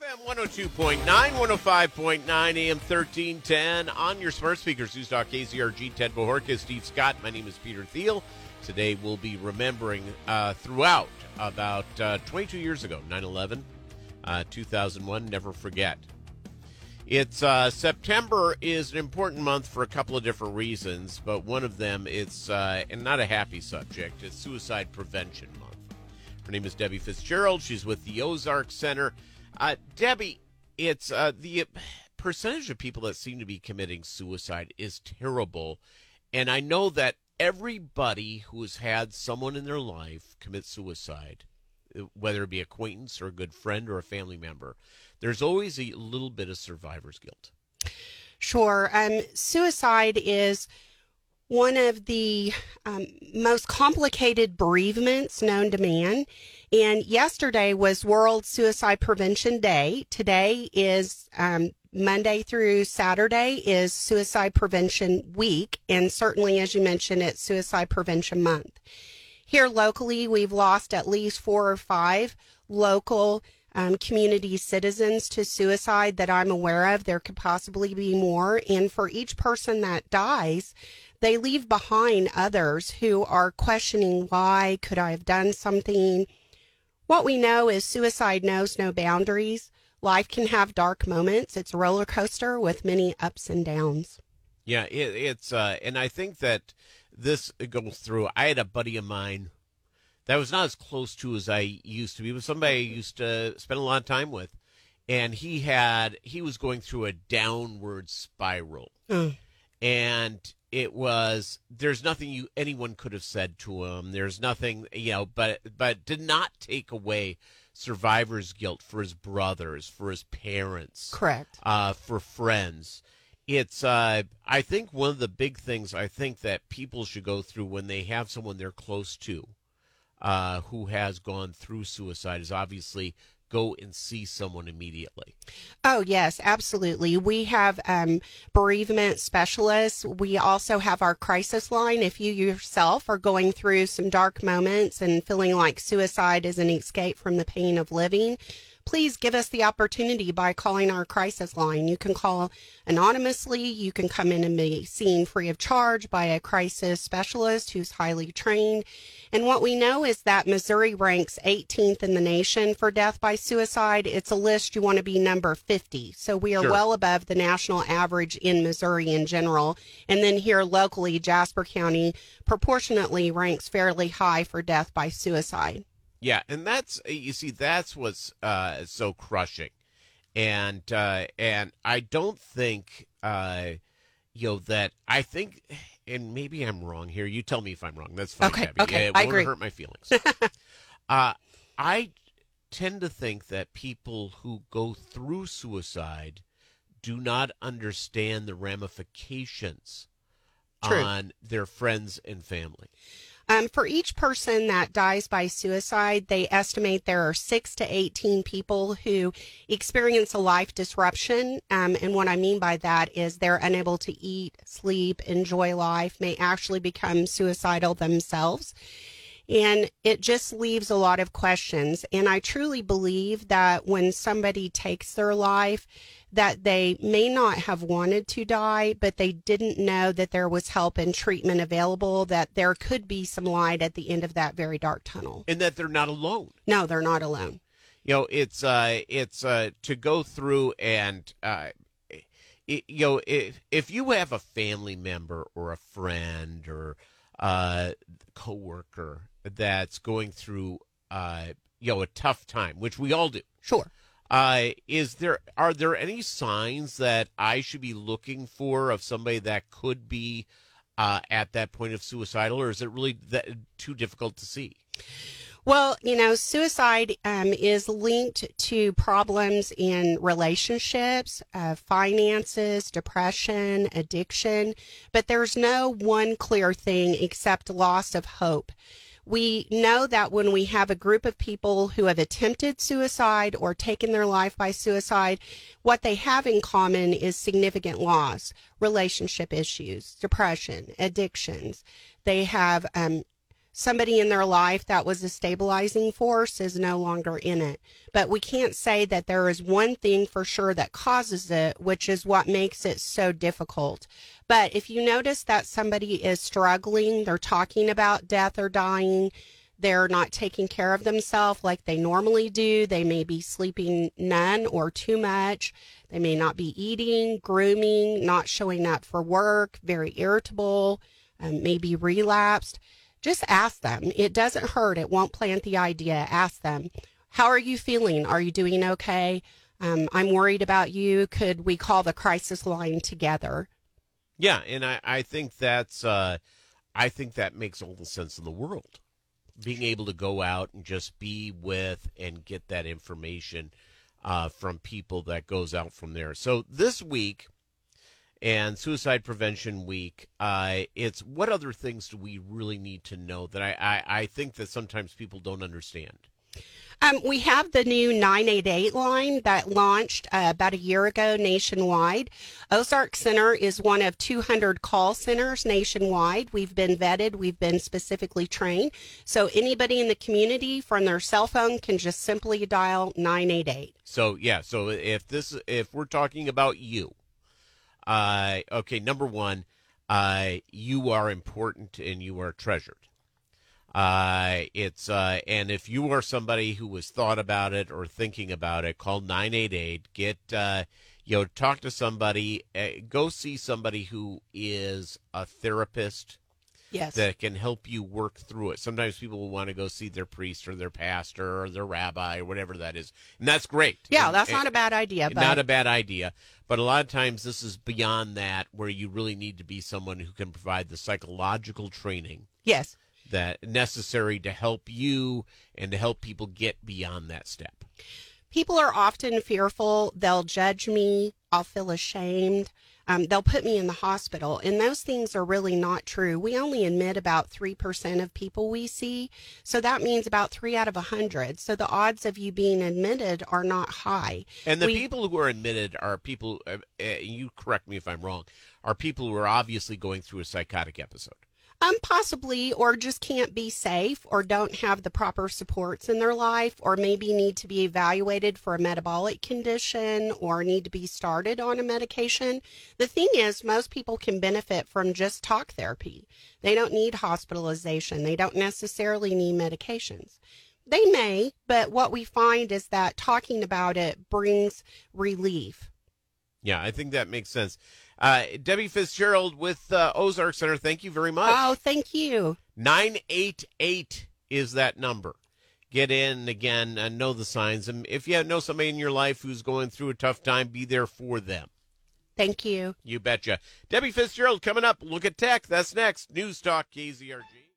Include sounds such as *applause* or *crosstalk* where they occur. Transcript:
FM 102.9, 105.9, AM 1310 on your smart speakers. News Talk KZRG, Ted Bojorquez, Steve Scott. My name is Peter Thiele. Today we'll be remembering uh, throughout about uh, 22 years ago, 9 11, uh, 2001. Never forget. It's uh, September is an important month for a couple of different reasons, but one of them it's uh, and not a happy subject. It's Suicide Prevention Month. Her name is Debbie Fitzgerald. She's with the Ozark Center. Uh, Debbie, it's uh, the percentage of people that seem to be committing suicide is terrible, and I know that everybody who has had someone in their life commit suicide, uh, whether it be acquaintance or a good friend or a family member, there's always a little bit of survivor's guilt. Sure. Um, suicide is one of the um, most complicated bereavements known to man. And yesterday was World Suicide Prevention Day. Today is um, Monday through Saturday is Suicide Prevention Week. And certainly, as you mentioned, it's Suicide Prevention Month. Here locally, we've lost at least four or five local um, community citizens to suicide that I'm aware of. There could possibly be more. And for each person that dies, they leave behind others who are questioning why could I have done something? What we know is suicide knows no boundaries. Life can have dark moments. It's a roller coaster with many ups and downs. Yeah, it, it's uh, and I think that this goes through. I had a buddy of mine that was not as close to as I used to be, but somebody I used to spend a lot of time with, and he had he was going through a downward spiral, Mm. and it was there's nothing you anyone could have said to him. There's nothing you know, but but did not take away survivor's guilt for his brothers, for his parents, Correct. uh, for friends. It's uh, I think one of the big things I think that people should go through when they have someone they're close to uh, who has gone through suicide is obviously go and see someone immediately. Oh, yes, absolutely. We have um, bereavement specialists. We also have our crisis line. If you yourself are going through some dark moments and feeling like suicide is an escape from the pain of living, please give us the opportunity by calling our crisis line. You can call anonymously. You can come in and be seen free of charge by a crisis specialist who's highly trained. And what we know is that Missouri ranks 18th in the nation for death by suicide. It's a list you want to be number 50. So we are Sure. well above the national average in Missouri in general. And then here locally, Jasper County proportionately ranks fairly high for death by suicide. Yeah, and that's you see that's what's uh, so crushing, and uh, and I don't think uh, you know that I think, and maybe I'm wrong here. You tell me if I'm wrong. That's fine. Okay, okay, it I won't agree. hurt my feelings. *laughs* uh, I tend to think that people who go through suicide do not understand the ramifications True. on their friends and family. Um, for each person that dies by suicide, they estimate there are six to 18 people who experience a life disruption. Um, and what I mean by that is they're unable to eat, sleep, enjoy life, may actually become suicidal themselves. And it just leaves a lot of questions. And I truly believe that when somebody takes their life, that they may not have wanted to die, but they didn't know that there was help and treatment available, that there could be some light at the end of that very dark tunnel. And that they're not alone. No, they're not alone. you know it's uh it's uh to go through and uh it, you know if if you have a family member or a friend or uh coworker that's going through uh you know a tough time which we all do Sure. Uh is there are there any signs that I should be looking for of somebody that could be uh at that point of suicidal or is it really that too difficult to see Well, you know, suicide um, is linked to problems in relationships, uh, finances, depression, addiction, but there's no one clear thing except loss of hope. We know that when we have a group of people who have attempted suicide or taken their life by suicide, what they have in common is significant loss, relationship issues, depression, addictions. They have um, somebody in their life that was a stabilizing force is no longer in it. But we can't say that there is one thing for sure that causes it, which is what makes it so difficult. But if you notice that somebody is struggling, they're talking about death or dying, they're not taking care of themselves like they normally do. They may be sleeping none or too much. They may not be eating, grooming, not showing up for work, very irritable, um, maybe relapsed. Just ask them. It doesn't hurt. It won't plant the idea. Ask them, how are you feeling? Are you doing okay? Um, I'm worried about you. Could we call the crisis line together? Yeah, and I, I think that's uh, I think that makes all the sense in the world being able to go out and just be with and get that information uh, from people that goes out from there. So this week and Suicide Prevention Week, uh, it's what other things do we really need to know that I, I, I think that sometimes people don't understand? Um, we have the new 988 line that launched uh, about a year ago nationwide. Ozark Center is one of 200 call centers nationwide. We've been vetted, we've been specifically trained. So anybody in the community from their cell phone can just simply dial 988. So, yeah, so if this, if we're talking about you, uh, okay, number one, uh, you are important and you are treasured. Uh, it's uh, and if you are somebody who has thought about it or thinking about it, call nine eight eight. Get uh, you know, talk to somebody. Uh, go see somebody who is a therapist. Yes. That can help you work through it. Sometimes people will want to go see their priest or their pastor or their rabbi or whatever that is, and that's great. Yeah, and, that's and, not a bad idea. But... Not a bad idea. But a lot of times this is beyond that, where you really need to be someone who can provide the psychological training. Yes that necessary to help you and to help people get beyond that step? People are often fearful. They'll judge me. I'll feel ashamed. Um, they'll put me in the hospital. And those things are really not true. We only admit about 3% of people we see. So that means about three out of a 100. So the odds of you being admitted are not high. And the we, people who are admitted are people, uh, uh, you correct me if I'm wrong, are people who are obviously going through a psychotic episode. Um, possibly, or just can't be safe, or don't have the proper supports in their life, or maybe need to be evaluated for a metabolic condition, or need to be started on a medication. The thing is, most people can benefit from just talk therapy. They don't need hospitalization. They don't necessarily need medications. They may, but what we find is that talking about it brings relief. Yeah, I think that makes sense. Uh, Debbie Fitzgerald with uh, Ozark Center, thank you very much. Oh, thank you. 988 is that number. Get in again and know the signs. And if you know somebody in your life who's going through a tough time, be there for them. Thank you. You betcha. Debbie Fitzgerald coming up. Look at tech. That's next. News Talk KZRG.